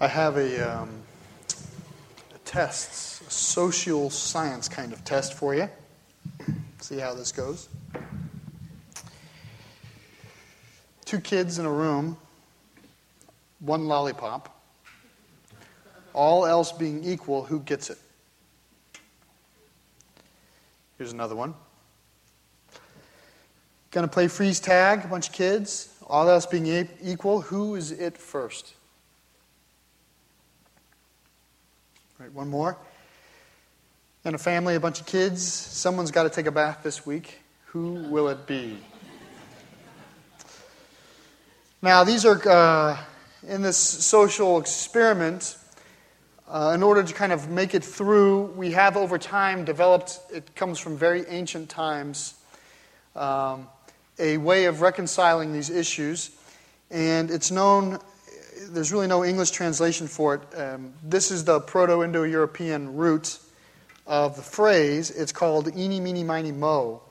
I have a, um, a test, a social science kind of test for you. See how this goes. Two kids in a room, one lollipop. All else being equal, who gets it? Here's another one. To play freeze tag, a bunch of kids. All else being equal, who is it first? Right, one more. In a family, a bunch of kids. Someone's got to take a bath this week. Who will it be? Now, these are uh, in this social experiment. Uh, in order to kind of make it through, we have over time developed, it comes from very ancient times, um, a way of reconciling these issues. And it's known there's really no English translation for it. Um, this is the Proto Indo European root of the phrase. It's called eeny, meeny, miny, mo,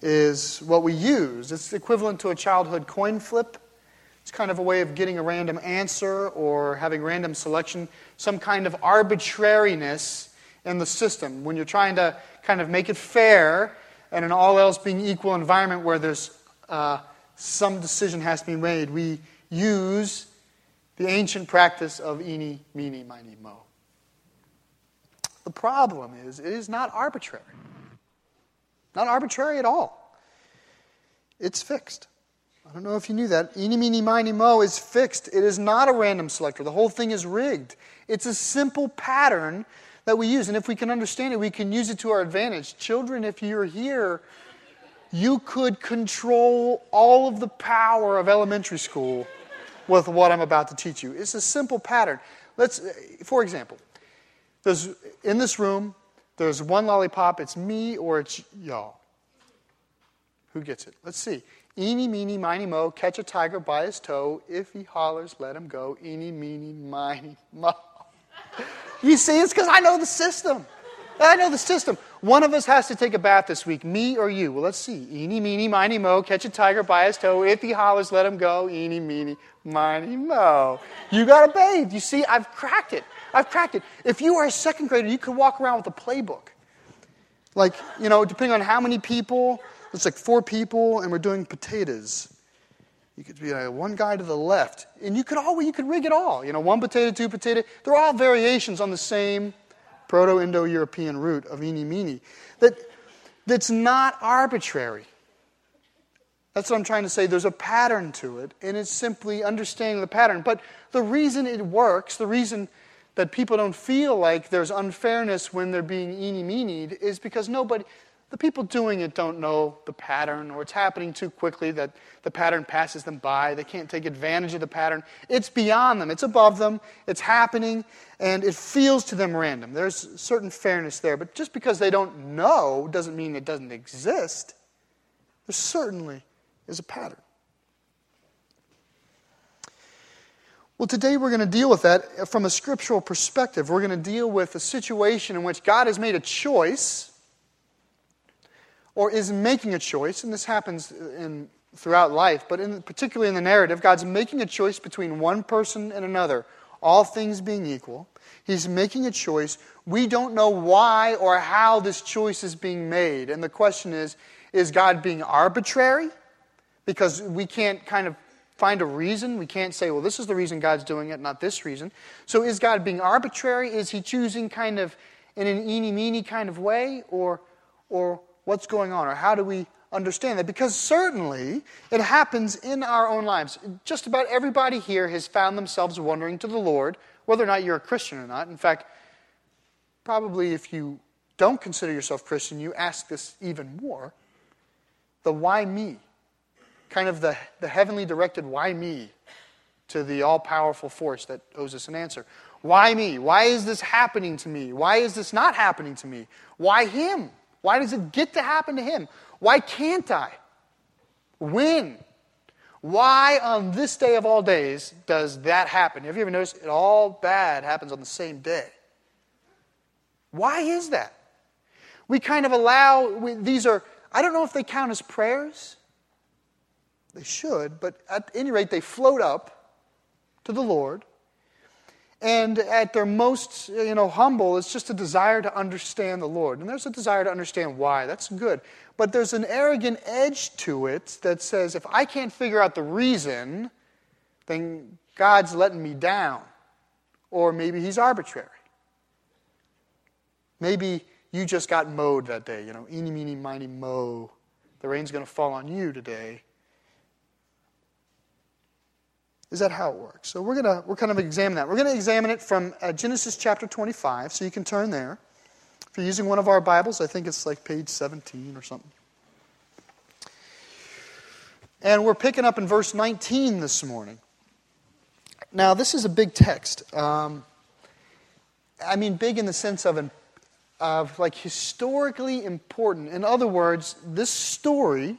is what we use. It's equivalent to a childhood coin flip. It's kind of a way of getting a random answer or having random selection, some kind of arbitrariness in the system. When you're trying to kind of make it fair and an all else being equal environment where there's uh, some decision has to be made, we use the ancient practice of eeny, meeny, miny, mo. The problem is, it is not arbitrary. Not arbitrary at all. It's fixed. I don't know if you knew that. Eeny, meeny, miny, mo is fixed. It is not a random selector. The whole thing is rigged. It's a simple pattern that we use. And if we can understand it, we can use it to our advantage. Children, if you're here, you could control all of the power of elementary school with what I'm about to teach you. It's a simple pattern. Let's, for example, there's, in this room, there's one lollipop. It's me or it's y'all. Who gets it? Let's see. Eeny, meeny, miny, mo, catch a tiger by his toe. If he hollers, let him go. Eeny, meeny, miny, mo. you see, it's because I know the system. I know the system. One of us has to take a bath this week, me or you. Well, let's see. Eeny, meeny, miny, mo, catch a tiger by his toe. If he hollers, let him go. Eeny, meeny, miny, mo. You got to bathe. You see, I've cracked it. I've cracked it. If you are a second grader, you could walk around with a playbook. Like, you know, depending on how many people, it's like four people, and we're doing potatoes. You could be like one guy to the left, and you could always you could rig it all. You know, one potato, two potato. They're all variations on the same Proto Indo European root of eeny meeny, that, that's not arbitrary. That's what I'm trying to say. There's a pattern to it, and it's simply understanding the pattern. But the reason it works, the reason that people don't feel like there's unfairness when they're being eeny meenied, is because nobody, the people doing it don't know the pattern, or it's happening too quickly that the pattern passes them by. They can't take advantage of the pattern. It's beyond them, it's above them, it's happening, and it feels to them random. There's certain fairness there, but just because they don't know doesn't mean it doesn't exist. There certainly is a pattern. Well, today we're going to deal with that from a scriptural perspective. We're going to deal with a situation in which God has made a choice or is making a choice, and this happens in, throughout life, but in, particularly in the narrative, God's making a choice between one person and another, all things being equal. He's making a choice. We don't know why or how this choice is being made. And the question is is God being arbitrary? Because we can't kind of find a reason. We can't say, well, this is the reason God's doing it, not this reason. So is God being arbitrary? Is he choosing kind of in an eeny meeny kind of way? Or, or what's going on or how do we understand that? Because certainly it happens in our own lives. Just about everybody here has found themselves wondering to the Lord whether or not you're a Christian or not. In fact, probably if you don't consider yourself Christian, you ask this even more the why me? Kind of the, the heavenly directed why me to the all powerful force that owes us an answer. Why me? Why is this happening to me? Why is this not happening to me? Why him? Why does it get to happen to him? Why can't I? When? Why on this day of all days does that happen? Have you ever noticed it all bad happens on the same day? Why is that? We kind of allow, we, these are, I don't know if they count as prayers. They should, but at any rate, they float up to the Lord. And at their most you know, humble, it's just a desire to understand the Lord. And there's a desire to understand why. That's good. But there's an arrogant edge to it that says if I can't figure out the reason, then God's letting me down. Or maybe He's arbitrary. Maybe you just got mowed that day. You know, eeny, meeny, miny, mow. The rain's going to fall on you today. Is that how it works? So we're gonna we're kind of examine that. We're gonna examine it from uh, Genesis chapter 25. So you can turn there. If you're using one of our Bibles, I think it's like page 17 or something. And we're picking up in verse 19 this morning. Now, this is a big text. Um, I mean, big in the sense of, an, of like historically important. In other words, this story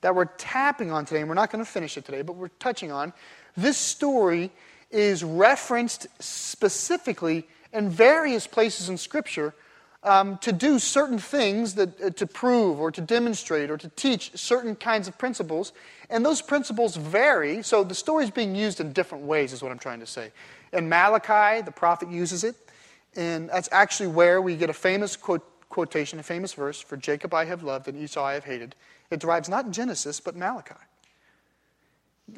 that we're tapping on today, and we're not going to finish it today, but we're touching on, this story is referenced specifically in various places in Scripture um, to do certain things that, uh, to prove or to demonstrate or to teach certain kinds of principles. And those principles vary. So the story is being used in different ways, is what I'm trying to say. In Malachi, the prophet uses it. And that's actually where we get a famous quote, quotation, a famous verse for Jacob I have loved and Esau I have hated. It derives not Genesis, but Malachi.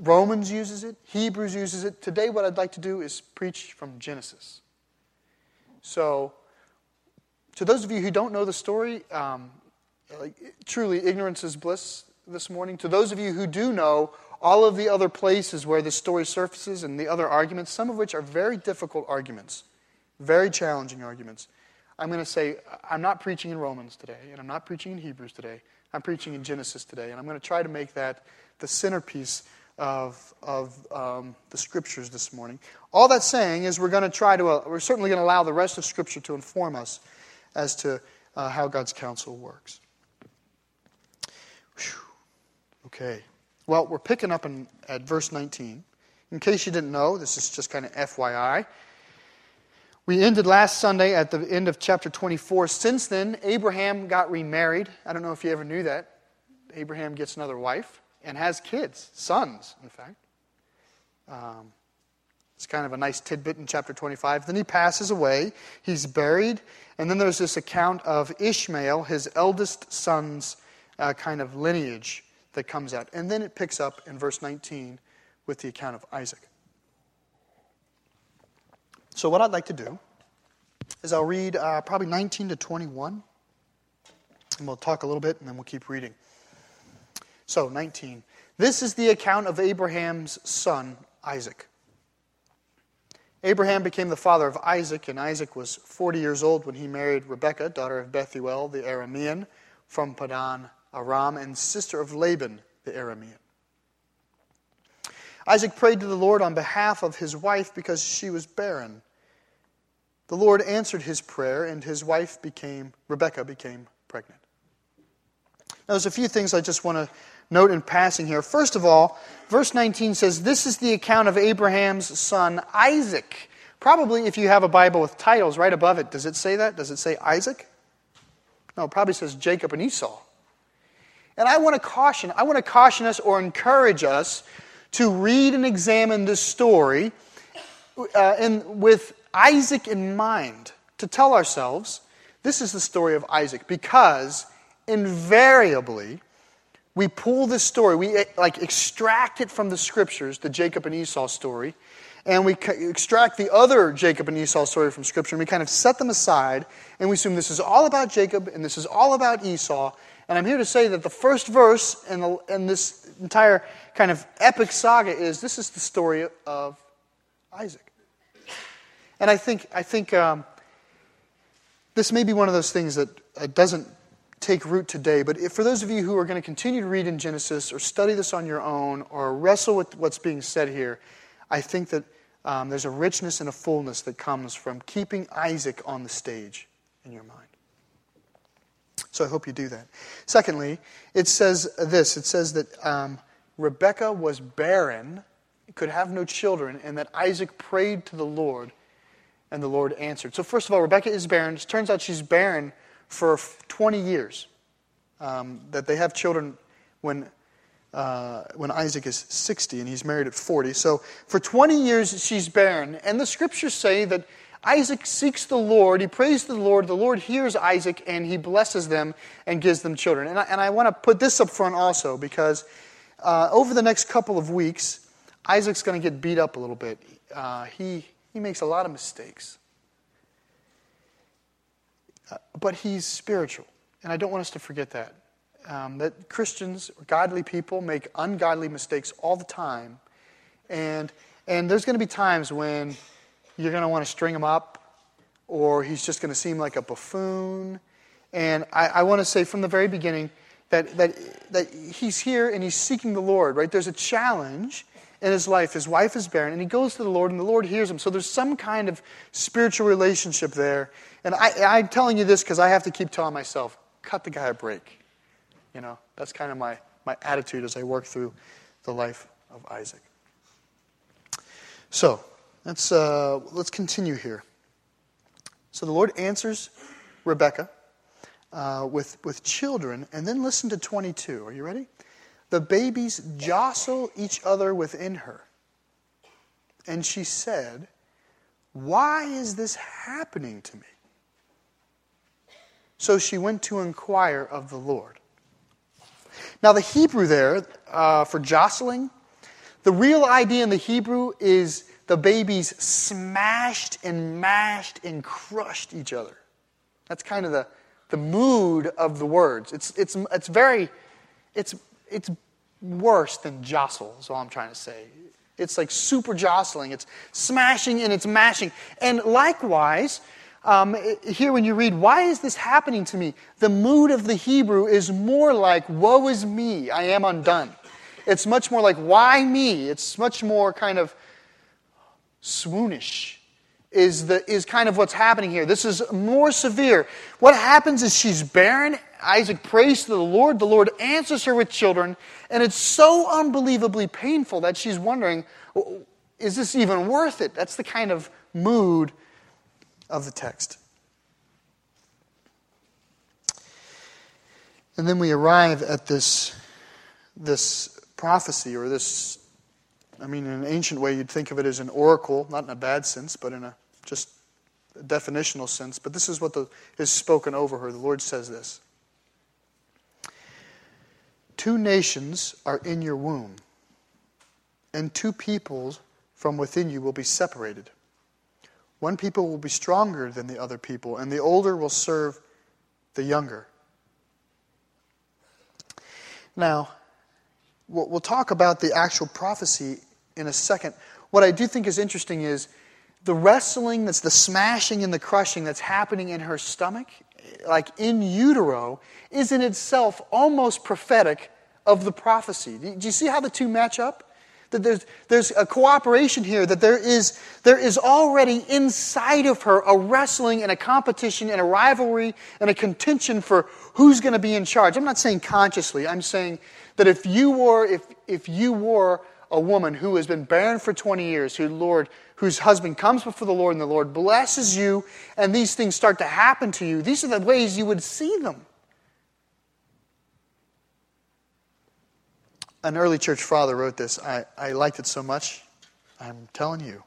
Romans uses it, Hebrews uses it. Today, what I'd like to do is preach from Genesis. So, to those of you who don't know the story, um, like, truly ignorance is bliss this morning. To those of you who do know all of the other places where the story surfaces and the other arguments, some of which are very difficult arguments, very challenging arguments, I'm going to say, I'm not preaching in Romans today, and I'm not preaching in Hebrews today. I'm preaching in Genesis today, and I'm going to try to make that the centerpiece of, of um, the scriptures this morning. All that's saying is we're going to try to, uh, we're certainly going to allow the rest of scripture to inform us as to uh, how God's counsel works. Whew. Okay. Well, we're picking up in, at verse 19. In case you didn't know, this is just kind of FYI. We ended last Sunday at the end of chapter 24. Since then, Abraham got remarried. I don't know if you ever knew that. Abraham gets another wife and has kids, sons, in fact. Um, it's kind of a nice tidbit in chapter 25. Then he passes away, he's buried, and then there's this account of Ishmael, his eldest son's uh, kind of lineage that comes out. And then it picks up in verse 19 with the account of Isaac. So, what I'd like to do is I'll read uh, probably 19 to 21, and we'll talk a little bit, and then we'll keep reading. So, 19. This is the account of Abraham's son, Isaac. Abraham became the father of Isaac, and Isaac was 40 years old when he married Rebekah, daughter of Bethuel the Aramean, from Padan Aram, and sister of Laban the Aramean. Isaac prayed to the Lord on behalf of his wife because she was barren. The Lord answered his prayer, and his wife became, Rebekah became pregnant. Now, there's a few things I just want to note in passing here. First of all, verse 19 says, This is the account of Abraham's son Isaac. Probably, if you have a Bible with titles right above it, does it say that? Does it say Isaac? No, it probably says Jacob and Esau. And I want to caution, I want to caution us or encourage us to read and examine this story uh, in, with Isaac in mind, to tell ourselves this is the story of Isaac, because invariably we pull this story, we eh, like extract it from the scriptures, the Jacob and Esau story, and we extract the other Jacob and Esau story from scripture, and we kind of set them aside, and we assume this is all about Jacob and this is all about Esau. And I'm here to say that the first verse in, the, in this entire kind of epic saga is this is the story of Isaac. And I think, I think um, this may be one of those things that uh, doesn't take root today. But if, for those of you who are going to continue to read in Genesis or study this on your own or wrestle with what's being said here, I think that um, there's a richness and a fullness that comes from keeping Isaac on the stage in your mind. So I hope you do that. Secondly, it says this it says that um, was barren, could have no children, and that Isaac prayed to the Lord, and the Lord answered. So, first of all, Rebekah is barren. It turns out she's barren for 20 years. Um, that they have children when uh, when Isaac is 60 and he's married at 40. So for 20 years she's barren. And the scriptures say that Isaac seeks the Lord, he prays to the Lord, the Lord hears Isaac, and he blesses them and gives them children. And I, and I want to put this up front also because uh, over the next couple of weeks, Isaac's going to get beat up a little bit. Uh, he, he makes a lot of mistakes. But he's spiritual, and I don't want us to forget that. Um, that Christians, godly people, make ungodly mistakes all the time. And, and there's going to be times when you're going to want to string him up, or he's just going to seem like a buffoon. And I, I want to say from the very beginning that, that, that he's here and he's seeking the Lord, right? There's a challenge in his life. His wife is barren, and he goes to the Lord, and the Lord hears him. So there's some kind of spiritual relationship there. And I, I'm telling you this because I have to keep telling myself, cut the guy a break. You know, that's kind of my, my attitude as I work through the life of Isaac. So, let's, uh, let's continue here. So the Lord answers Rebekah uh, with, with children, and then listen to 22. Are you ready? The babies jostle each other within her. And she said, Why is this happening to me? So she went to inquire of the Lord. Now, the Hebrew there uh, for jostling, the real idea in the Hebrew is the babies smashed and mashed and crushed each other. That's kind of the, the mood of the words. It's, it's, it's very, it's, it's worse than jostle, is all I'm trying to say. It's like super jostling. It's smashing and it's mashing. And likewise, um, here when you read, why is this happening to me? The mood of the Hebrew is more like, woe is me, I am undone. It's much more like, why me? It's much more kind of swoonish, is, the, is kind of what's happening here. This is more severe. What happens is she's barren. Isaac prays to the Lord. The Lord answers her with children. And it's so unbelievably painful that she's wondering, is this even worth it? That's the kind of mood of the text. And then we arrive at this, this prophecy or this, I mean, in an ancient way, you'd think of it as an oracle, not in a bad sense, but in a just a definitional sense. But this is what the, is spoken over her. The Lord says this Two nations are in your womb, and two peoples from within you will be separated. One people will be stronger than the other people, and the older will serve the younger. Now, we'll talk about the actual prophecy in a second. What I do think is interesting is the wrestling, that's the smashing and the crushing that's happening in her stomach, like in utero, is in itself almost prophetic of the prophecy. Do you see how the two match up? That there's, there's a cooperation here, that there is, there is already inside of her a wrestling and a competition and a rivalry and a contention for who's going to be in charge. I'm not saying consciously, I'm saying that if you were, if, if you were a woman who has been barren for 20 years, who Lord, whose husband comes before the Lord and the Lord blesses you, and these things start to happen to you, these are the ways you would see them. An early church father wrote this. I, I liked it so much, I'm telling you.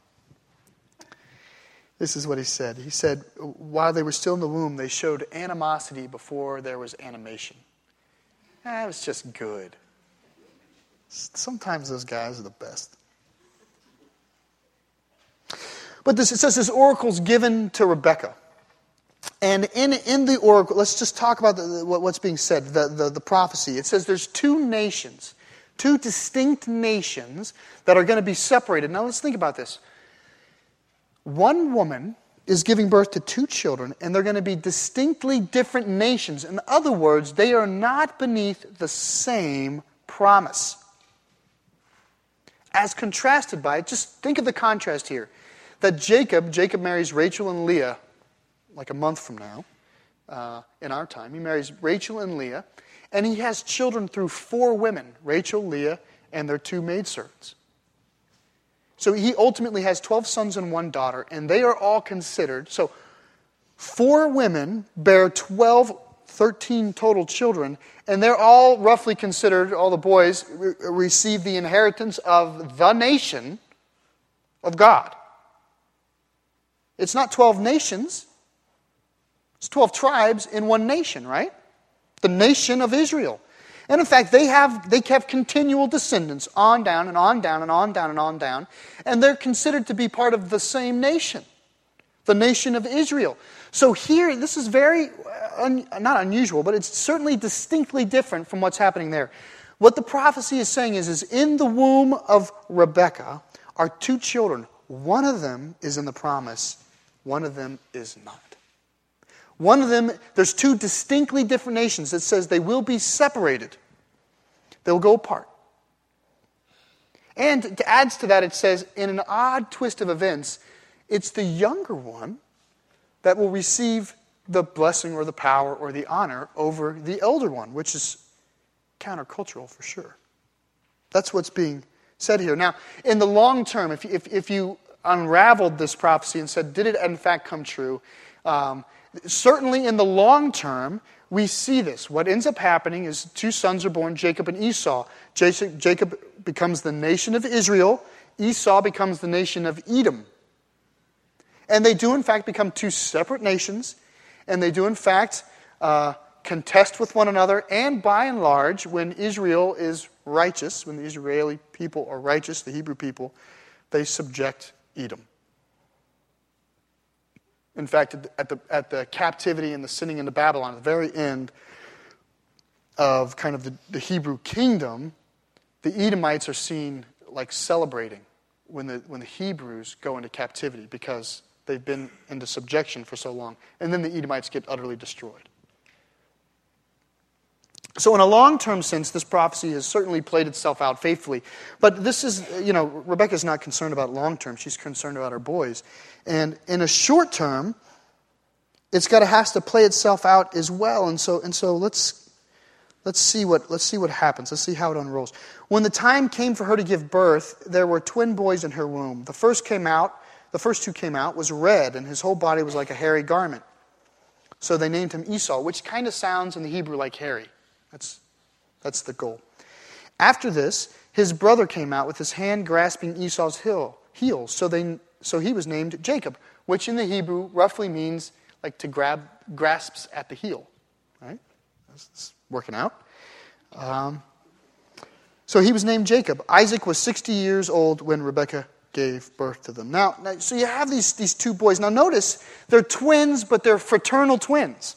This is what he said. He said, while they were still in the womb, they showed animosity before there was animation. That was just good. Sometimes those guys are the best. But this, it says this oracle's given to Rebecca. And in, in the oracle, let's just talk about the, what's being said, the, the, the prophecy. It says there's two nations two distinct nations that are going to be separated. Now let's think about this. One woman is giving birth to two children, and they're going to be distinctly different nations. In other words, they are not beneath the same promise. As contrasted by, it, just think of the contrast here that Jacob, Jacob marries Rachel and Leah like a month from now, uh, in our time. He marries Rachel and Leah. And he has children through four women Rachel, Leah, and their two maidservants. So he ultimately has 12 sons and one daughter, and they are all considered. So four women bear 12 13 total children, and they're all roughly considered, all the boys re- receive the inheritance of the nation of God. It's not 12 nations, it's 12 tribes in one nation, right? The nation of Israel. And in fact, they have, they have continual descendants on down and on down and on down and on down, and they're considered to be part of the same nation, the nation of Israel. So here, this is very, uh, un, not unusual, but it's certainly distinctly different from what's happening there. What the prophecy is saying is, is in the womb of Rebekah are two children. One of them is in the promise, one of them is not. One of them, there's two distinctly different nations. It says they will be separated, they'll go apart. And it adds to that, it says, in an odd twist of events, it's the younger one that will receive the blessing or the power or the honor over the elder one, which is countercultural for sure. That's what's being said here. Now, in the long term, if, if, if you unraveled this prophecy and said, did it in fact come true? Um, certainly in the long term, we see this. What ends up happening is two sons are born, Jacob and Esau. Jacob becomes the nation of Israel, Esau becomes the nation of Edom. And they do, in fact, become two separate nations, and they do, in fact, uh, contest with one another. And by and large, when Israel is righteous, when the Israeli people are righteous, the Hebrew people, they subject Edom. In fact, at the, at the captivity and the sending into Babylon, at the very end of kind of the, the Hebrew kingdom, the Edomites are seen like celebrating when the, when the Hebrews go into captivity because they've been into subjection for so long. And then the Edomites get utterly destroyed. So, in a long term sense, this prophecy has certainly played itself out faithfully. But this is, you know, Rebecca's not concerned about long term, she's concerned about her boys. And in a short term, it's got to has to play itself out as well. And so, and so let's, let's, see what, let's see what happens. Let's see how it unrolls. When the time came for her to give birth, there were twin boys in her womb. The first came out, the first who came out was red, and his whole body was like a hairy garment. So they named him Esau, which kind of sounds in the Hebrew like hairy. That's, that's the goal. After this, his brother came out with his hand grasping Esau's heel, heels. So, they, so he was named Jacob, which in the Hebrew roughly means like to grab, grasps at the heel. Right? That's, working out. Um, so he was named Jacob. Isaac was 60 years old when Rebekah gave birth to them. Now, now, so you have these, these two boys. Now, notice they're twins, but they're fraternal twins.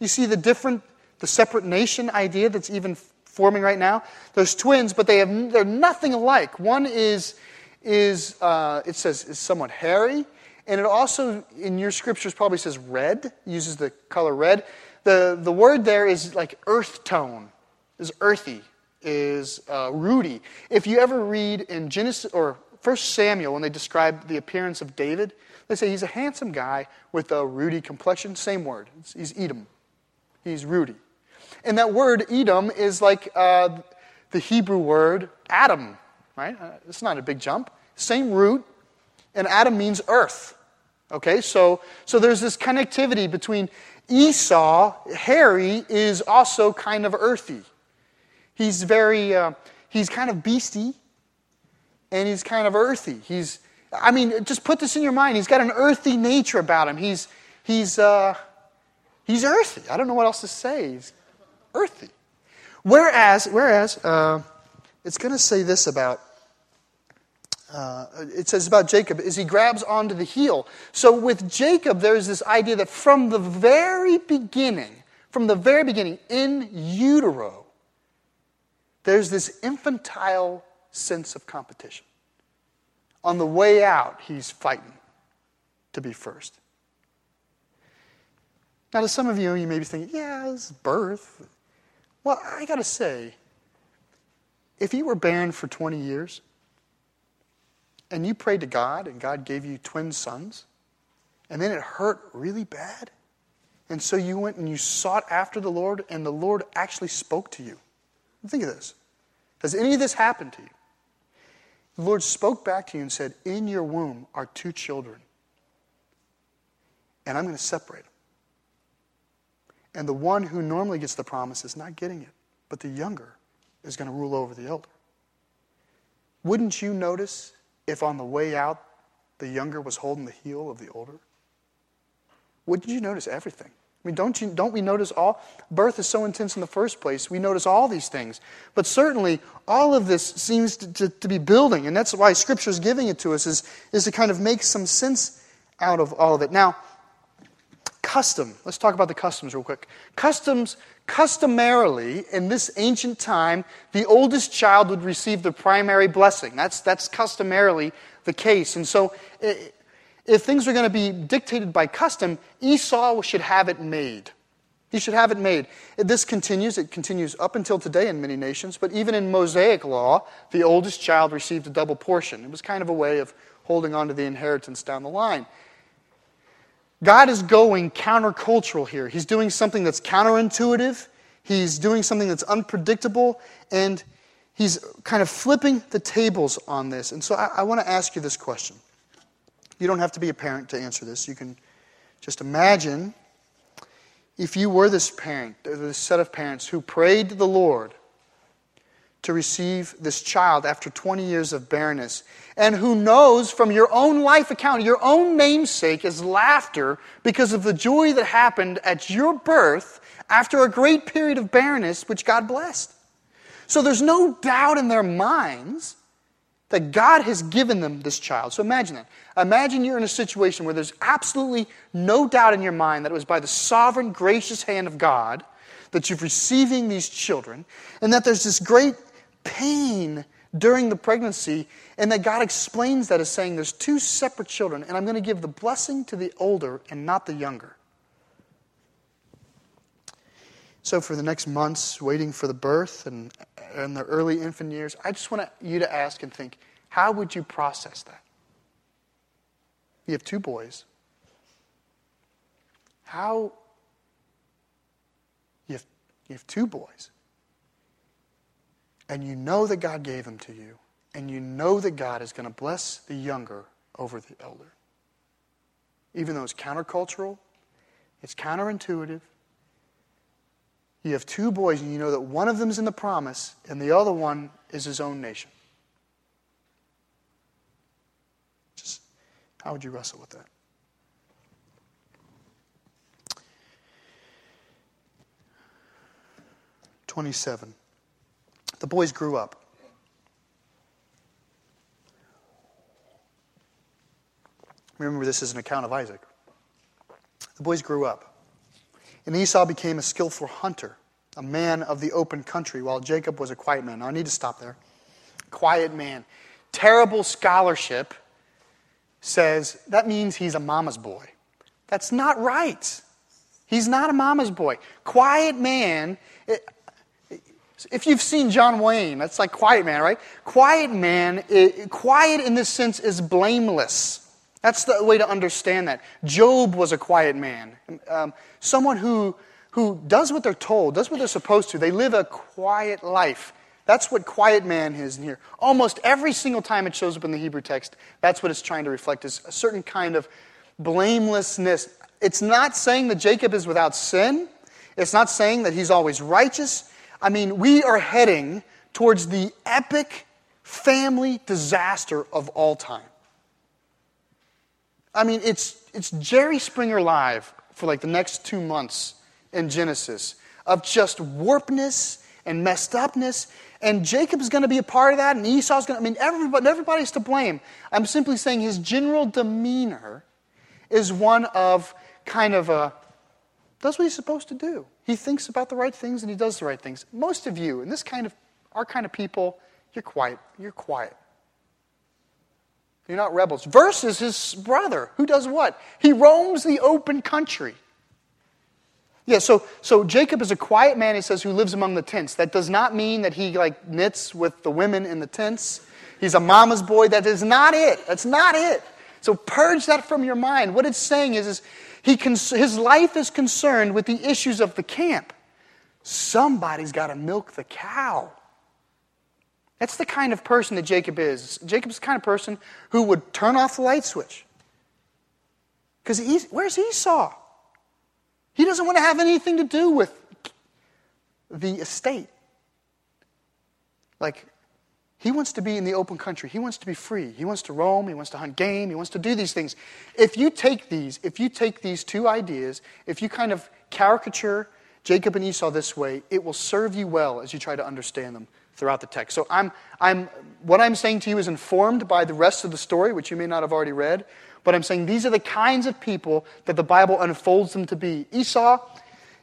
You see the different the separate nation idea that's even forming right now. There's twins, but they have, they're nothing alike. One is, is uh, it says, is somewhat hairy, and it also, in your scriptures, probably says red, uses the color red. The, the word there is like earth tone, is earthy, is uh, ruddy. If you ever read in Genesis or First Samuel, when they describe the appearance of David, they say he's a handsome guy with a ruddy complexion. Same word. He's Edom. He's ruddy. And that word Edom is like uh, the Hebrew word Adam, right? Uh, it's not a big jump. Same root, and Adam means earth. Okay, so, so there's this connectivity between Esau, hairy, is also kind of earthy. He's very, uh, he's kind of beasty, and he's kind of earthy. He's, I mean, just put this in your mind. He's got an earthy nature about him. He's, he's, uh, he's earthy. I don't know what else to say. He's earthy. Whereas, whereas uh, it's going to say this about, uh, it says about Jacob, is he grabs onto the heel. So with Jacob, there's this idea that from the very beginning, from the very beginning, in utero, there's this infantile sense of competition. On the way out, he's fighting to be first. Now, to some of you, you may be thinking, yeah, it's birth. Well, I got to say, if you were barren for 20 years and you prayed to God and God gave you twin sons, and then it hurt really bad, and so you went and you sought after the Lord, and the Lord actually spoke to you. Think of this. Has any of this happened to you? The Lord spoke back to you and said, In your womb are two children, and I'm going to separate them. And the one who normally gets the promise is not getting it, but the younger is going to rule over the elder. Wouldn't you notice if on the way out the younger was holding the heel of the older? Wouldn't you notice everything? I mean, don't, you, don't we notice all? Birth is so intense in the first place. We notice all these things. But certainly, all of this seems to, to, to be building. And that's why Scripture is giving it to us, is, is to kind of make some sense out of all of it. Now, custom. Let's talk about the customs real quick. Customs, customarily, in this ancient time, the oldest child would receive the primary blessing. That's, that's customarily the case. And so, if things are going to be dictated by custom, Esau should have it made. He should have it made. This continues. It continues up until today in many nations, but even in Mosaic law, the oldest child received a double portion. It was kind of a way of holding on to the inheritance down the line. God is going countercultural here. He's doing something that's counterintuitive, he's doing something that's unpredictable, and he's kind of flipping the tables on this. And so I, I want to ask you this question. You don't have to be a parent to answer this. You can just imagine if you were this parent, this set of parents who prayed to the Lord to receive this child after 20 years of barrenness, and who knows from your own life account, your own namesake is laughter because of the joy that happened at your birth after a great period of barrenness, which God blessed. So there's no doubt in their minds that God has given them this child. So imagine that. Imagine you're in a situation where there's absolutely no doubt in your mind that it was by the sovereign, gracious hand of God that you're receiving these children, and that there's this great pain during the pregnancy, and that God explains that as saying there's two separate children, and I'm going to give the blessing to the older and not the younger. So, for the next months, waiting for the birth and, and the early infant years, I just want you to ask and think how would you process that? You have two boys. How? You have, you have two boys. And you know that God gave them to you. And you know that God is going to bless the younger over the elder. Even though it's countercultural, it's counterintuitive, you have two boys, and you know that one of them is in the promise, and the other one is his own nation. Just how would you wrestle with that? Twenty-seven. The boys grew up. Remember, this is an account of Isaac. The boys grew up. And Esau became a skillful hunter, a man of the open country, while Jacob was a quiet man. Now, I need to stop there. Quiet man. Terrible scholarship says that means he's a mama's boy. That's not right. He's not a mama's boy. Quiet man, it, if you've seen John Wayne, that's like quiet man, right? Quiet man, quiet in this sense is blameless. That's the way to understand that. Job was a quiet man, um, someone who, who does what they're told, does what they're supposed to. They live a quiet life. That's what quiet man is in here. Almost every single time it shows up in the Hebrew text, that's what it's trying to reflect is a certain kind of blamelessness. It's not saying that Jacob is without sin. It's not saying that he's always righteous. I mean, we are heading towards the epic family disaster of all time. I mean, it's, it's Jerry Springer Live for like the next two months in Genesis of just warpness and messed upness. And Jacob's going to be a part of that, and Esau's going to, I mean, everybody, everybody's to blame. I'm simply saying his general demeanor is one of kind of a, does what he's supposed to do. He thinks about the right things and he does the right things. Most of you, and this kind of, our kind of people, you're quiet. You're quiet. You're not rebels. Versus his brother, who does what? He roams the open country. Yeah, so, so Jacob is a quiet man, he says, who lives among the tents. That does not mean that he like knits with the women in the tents. He's a mama's boy. That is not it. That's not it. So purge that from your mind. What it's saying is, is he cons- his life is concerned with the issues of the camp. Somebody's got to milk the cow. That's the kind of person that Jacob is. Jacob's the kind of person who would turn off the light switch. Because where's Esau? He doesn't want to have anything to do with the estate. Like, he wants to be in the open country. He wants to be free. He wants to roam. He wants to hunt game. He wants to do these things. If you take these, if you take these two ideas, if you kind of caricature Jacob and Esau this way, it will serve you well as you try to understand them throughout the text. So I'm, I'm, what I'm saying to you is informed by the rest of the story, which you may not have already read. But I'm saying these are the kinds of people that the Bible unfolds them to be. Esau,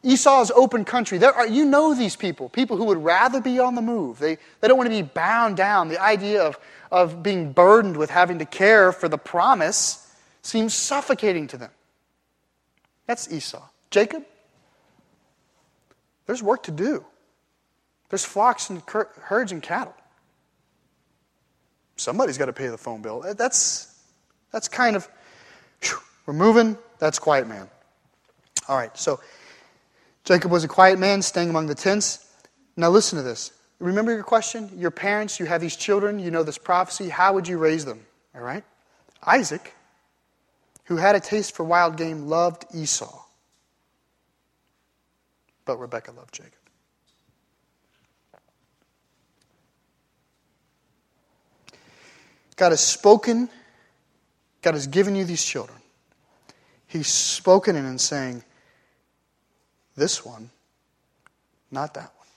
Esau's open country. There are, you know these people, people who would rather be on the move. They, they don't want to be bound down. The idea of, of being burdened with having to care for the promise seems suffocating to them. That's Esau. Jacob, there's work to do. There's flocks and herds and cattle. Somebody's got to pay the phone bill. That's, that's kind of, whew, we're moving. That's quiet man. All right, so Jacob was a quiet man staying among the tents. Now listen to this. Remember your question? Your parents, you have these children, you know this prophecy. How would you raise them? All right? Isaac, who had a taste for wild game, loved Esau. But Rebekah loved Jacob. God has spoken, God has given you these children. He's spoken in and saying, This one, not that one.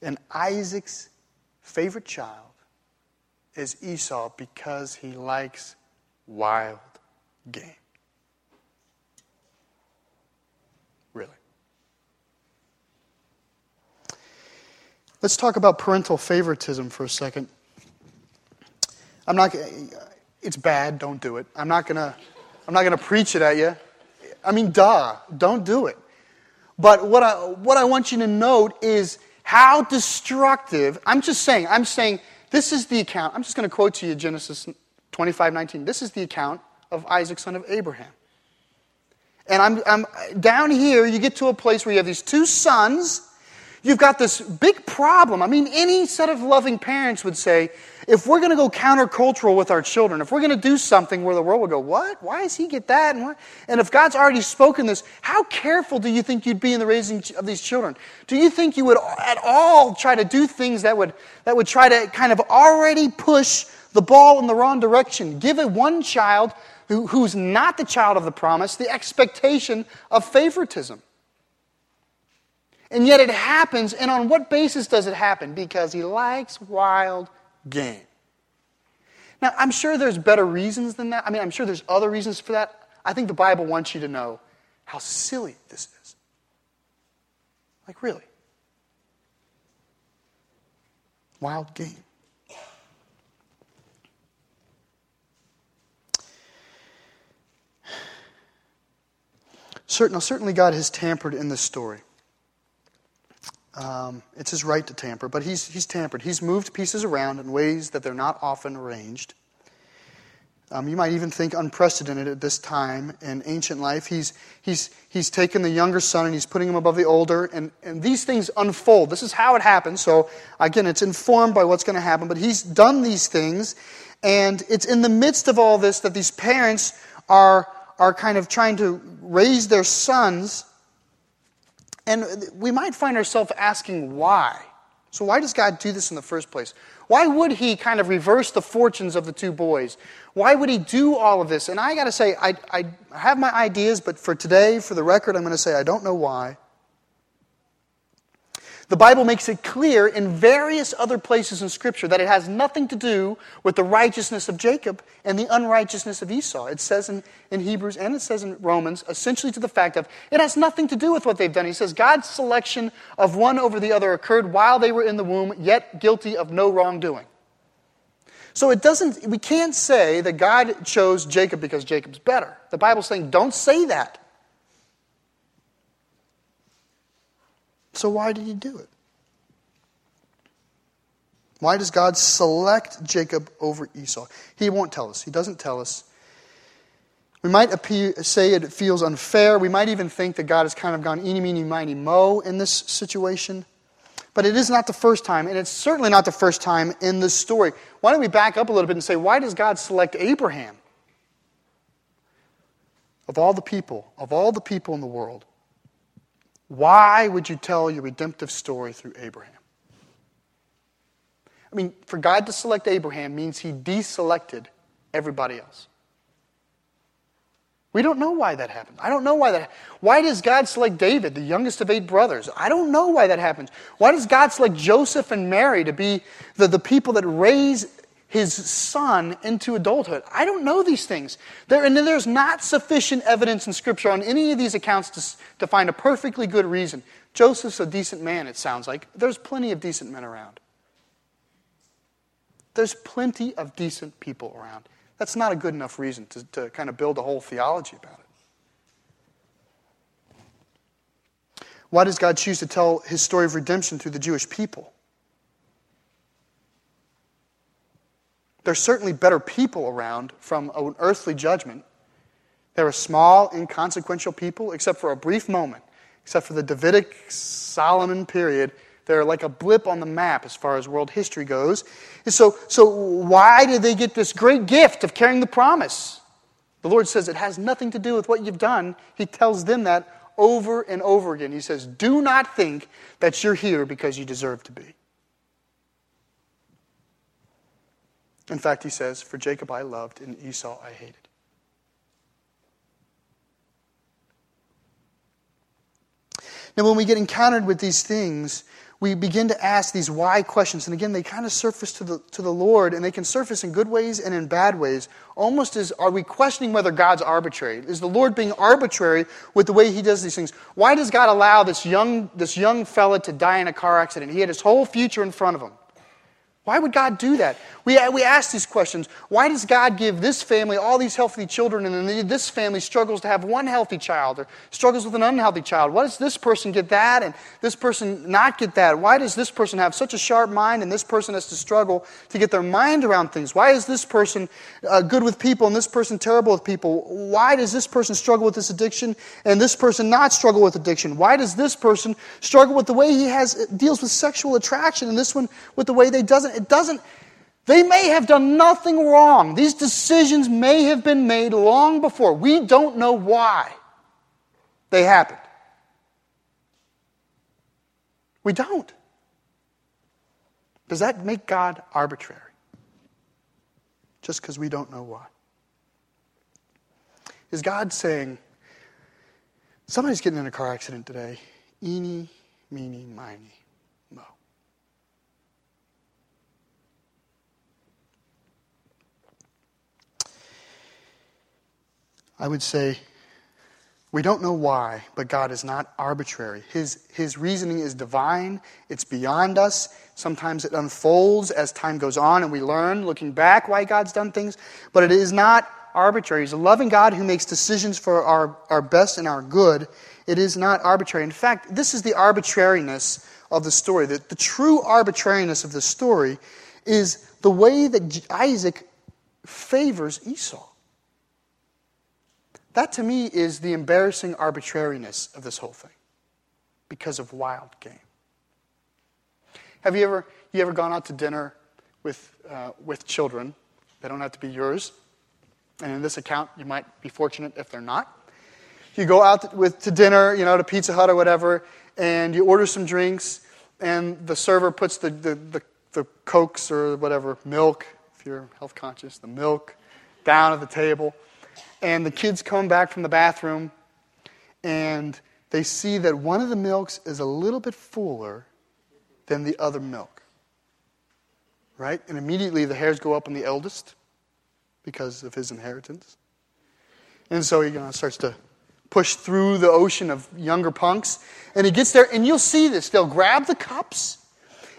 And Isaac's favorite child is Esau because he likes wild game. Really. Let's talk about parental favoritism for a second. I'm not it's bad, don't do it. I'm not going to I'm not going to preach it at you. I mean, duh, don't do it. But what I what I want you to note is how destructive. I'm just saying, I'm saying this is the account. I'm just going to quote to you Genesis 25:19. This is the account of Isaac son of Abraham. And I'm, I'm down here, you get to a place where you have these two sons You've got this big problem. I mean, any set of loving parents would say, if we're going to go countercultural with our children, if we're going to do something where the world will go, what? Why does he get that? And, and if God's already spoken this, how careful do you think you'd be in the raising of these children? Do you think you would at all try to do things that would, that would try to kind of already push the ball in the wrong direction? Give it one child who, who's not the child of the promise the expectation of favoritism. And yet it happens, and on what basis does it happen? Because he likes wild game. Now, I'm sure there's better reasons than that. I mean, I'm sure there's other reasons for that. I think the Bible wants you to know how silly this is. Like, really. Wild game. Certain, certainly, God has tampered in this story. Um, it's his right to tamper, but he's, he's tampered. He's moved pieces around in ways that they're not often arranged. Um, you might even think unprecedented at this time in ancient life. He's, he's, he's taken the younger son and he's putting him above the older, and, and these things unfold. This is how it happens. So, again, it's informed by what's going to happen, but he's done these things, and it's in the midst of all this that these parents are, are kind of trying to raise their sons and we might find ourselves asking why. So, why does God do this in the first place? Why would He kind of reverse the fortunes of the two boys? Why would He do all of this? And I got to say, I, I have my ideas, but for today, for the record, I'm going to say I don't know why. The Bible makes it clear in various other places in Scripture that it has nothing to do with the righteousness of Jacob and the unrighteousness of Esau. It says in, in Hebrews and it says in Romans, essentially to the fact of it has nothing to do with what they've done. He says God's selection of one over the other occurred while they were in the womb, yet guilty of no wrongdoing. So it doesn't, we can't say that God chose Jacob because Jacob's better. The Bible's saying don't say that. So why did he do it? Why does God select Jacob over Esau? He won't tell us. He doesn't tell us. We might say it feels unfair. We might even think that God has kind of gone eeny, meeny, miny, mo in this situation. But it is not the first time, and it's certainly not the first time in this story. Why don't we back up a little bit and say, why does God select Abraham? of all the people, of all the people in the world, why would you tell your redemptive story through Abraham? I mean, for God to select Abraham means he deselected everybody else. We don't know why that happened. I don't know why that Why does God select David, the youngest of eight brothers? I don't know why that happens. Why does God select Joseph and Mary to be the, the people that raise his son into adulthood? I don't know these things. There, and there's not sufficient evidence in Scripture on any of these accounts to, to find a perfectly good reason. Joseph's a decent man, it sounds like. There's plenty of decent men around. There's plenty of decent people around. That's not a good enough reason to, to kind of build a whole theology about it. Why does God choose to tell his story of redemption through the Jewish people? There's certainly better people around from an earthly judgment. They're a small, inconsequential people, except for a brief moment, except for the Davidic Solomon period they're like a blip on the map as far as world history goes. And so, so why did they get this great gift of carrying the promise? The Lord says it has nothing to do with what you've done. He tells them that over and over again. He says, Do not think that you're here because you deserve to be. In fact, he says, For Jacob I loved, and Esau I hated. Now, when we get encountered with these things, we begin to ask these why questions. And again, they kind of surface to the, to the Lord, and they can surface in good ways and in bad ways. Almost as are we questioning whether God's arbitrary? Is the Lord being arbitrary with the way he does these things? Why does God allow this young, this young fella to die in a car accident? He had his whole future in front of him. Why would God do that? We, we ask these questions. Why does God give this family all these healthy children and then this family struggles to have one healthy child or struggles with an unhealthy child? Why does this person get that and this person not get that? Why does this person have such a sharp mind and this person has to struggle to get their mind around things? Why is this person uh, good with people and this person terrible with people? Why does this person struggle with this addiction and this person not struggle with addiction? Why does this person struggle with the way he has deals with sexual attraction and this one with the way they doesn't? It doesn't, they may have done nothing wrong. These decisions may have been made long before. We don't know why they happened. We don't. Does that make God arbitrary? Just because we don't know why? Is God saying, somebody's getting in a car accident today? Eeny, meeny, miny. I would say we don't know why, but God is not arbitrary. His, his reasoning is divine, it's beyond us. Sometimes it unfolds as time goes on and we learn, looking back, why God's done things, but it is not arbitrary. He's a loving God who makes decisions for our, our best and our good. It is not arbitrary. In fact, this is the arbitrariness of the story. The, the true arbitrariness of the story is the way that Isaac favors Esau. That to me is the embarrassing arbitrariness of this whole thing because of wild game. Have you ever, you ever gone out to dinner with, uh, with children? They don't have to be yours. And in this account, you might be fortunate if they're not. You go out with, to dinner, you know, to Pizza Hut or whatever, and you order some drinks, and the server puts the, the, the, the Cokes or whatever, milk, if you're health conscious, the milk down at the table and the kids come back from the bathroom and they see that one of the milks is a little bit fuller than the other milk. Right? And immediately the hairs go up on the eldest because of his inheritance. And so he starts to push through the ocean of younger punks. And he gets there, and you'll see this. They'll grab the cups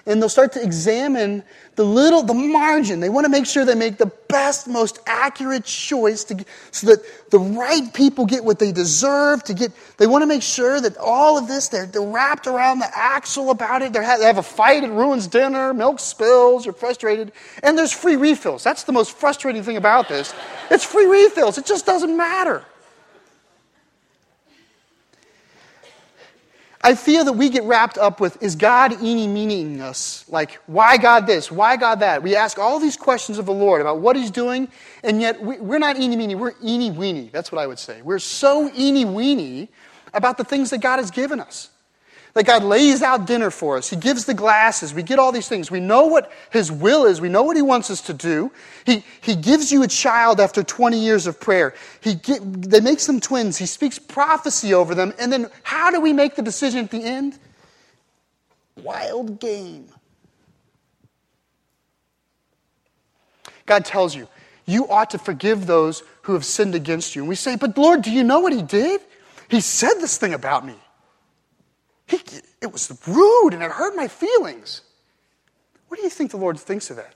and they'll start to examine the little, the margin. They want to make sure they make the best, most accurate choice to, so that the right people get what they deserve to get. They want to make sure that all of this, they're, they're wrapped around the axle about it. They have a fight, it ruins dinner, milk spills, you're frustrated. And there's free refills. That's the most frustrating thing about this. It's free refills. It just doesn't matter. I feel that we get wrapped up with is God eeny meaning us? Like, why God this? Why God that? We ask all these questions of the Lord about what He's doing, and yet we, are not eeny meeny, we're eeny weeny. That's what I would say. We're so eeny weeny about the things that God has given us. That God lays out dinner for us. He gives the glasses. We get all these things. We know what His will is. We know what He wants us to do. He, he gives you a child after 20 years of prayer. He get, they make some twins. He speaks prophecy over them. And then how do we make the decision at the end? Wild game. God tells you, you ought to forgive those who have sinned against you. And we say, but Lord, do you know what He did? He said this thing about me. He, it was rude and it hurt my feelings. What do you think the Lord thinks of that?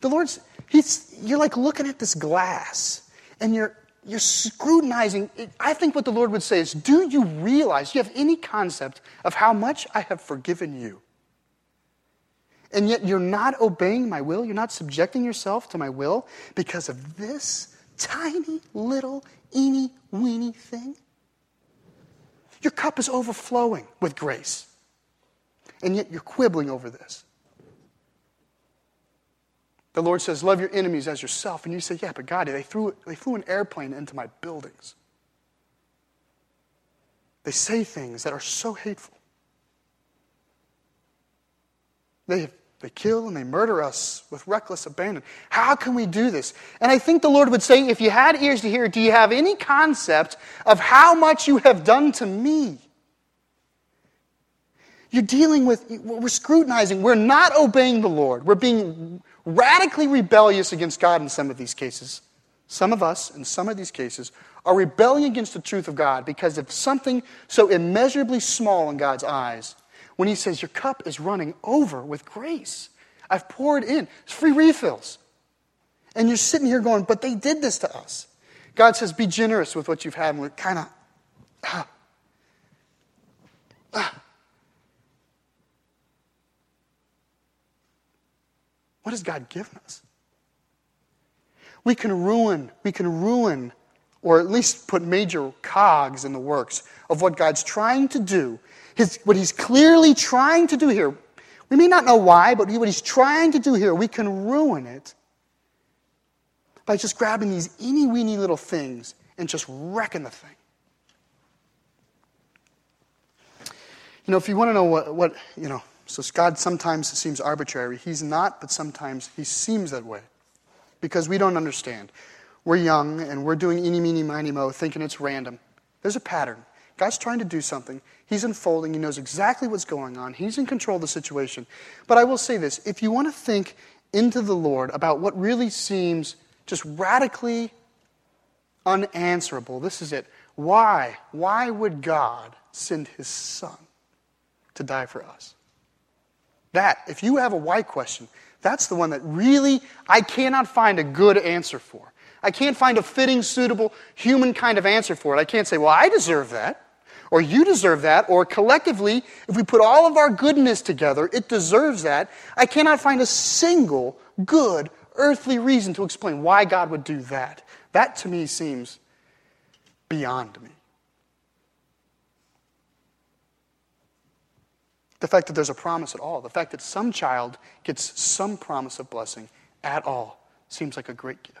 The Lord's, he's, you're like looking at this glass and you're, you're scrutinizing. I think what the Lord would say is, Do you realize, do you have any concept of how much I have forgiven you? And yet you're not obeying my will, you're not subjecting yourself to my will because of this tiny little eeny weeny thing? Your cup is overflowing with grace. And yet you're quibbling over this. The Lord says, Love your enemies as yourself. And you say, Yeah, but God, they, threw, they flew an airplane into my buildings. They say things that are so hateful. They, they kill and they murder us with reckless abandon. How can we do this? And I think the Lord would say, if you had ears to hear, do you have any concept of how much you have done to me? You're dealing with, we're scrutinizing, we're not obeying the Lord. We're being radically rebellious against God in some of these cases. Some of us, in some of these cases, are rebelling against the truth of God because of something so immeasurably small in God's eyes. When He says, Your cup is running over with grace, I've poured in, it's free refills. And you're sitting here going, But they did this to us. God says, Be generous with what you've had. And we're kind of, ah, ah. What has God given us? We can ruin, we can ruin, or at least put major cogs in the works of what God's trying to do. His, what He's clearly trying to do here. We may not know why, but what He's trying to do here, we can ruin it by just grabbing these eeny weeny little things and just wrecking the thing. You know, if you want to know what, what you know, so God sometimes seems arbitrary. He's not, but sometimes he seems that way because we don't understand. We're young and we're doing eeny, meeny, miny, mo, thinking it's random. There's a pattern. God's trying to do something. He's unfolding. He knows exactly what's going on. He's in control of the situation. But I will say this if you want to think into the Lord about what really seems just radically unanswerable, this is it. Why? Why would God send his son to die for us? That, if you have a why question, that's the one that really I cannot find a good answer for. I can't find a fitting, suitable, human kind of answer for it. I can't say, well, I deserve that, or you deserve that, or collectively, if we put all of our goodness together, it deserves that. I cannot find a single good earthly reason to explain why God would do that. That to me seems beyond me. The fact that there's a promise at all, the fact that some child gets some promise of blessing at all, seems like a great gift.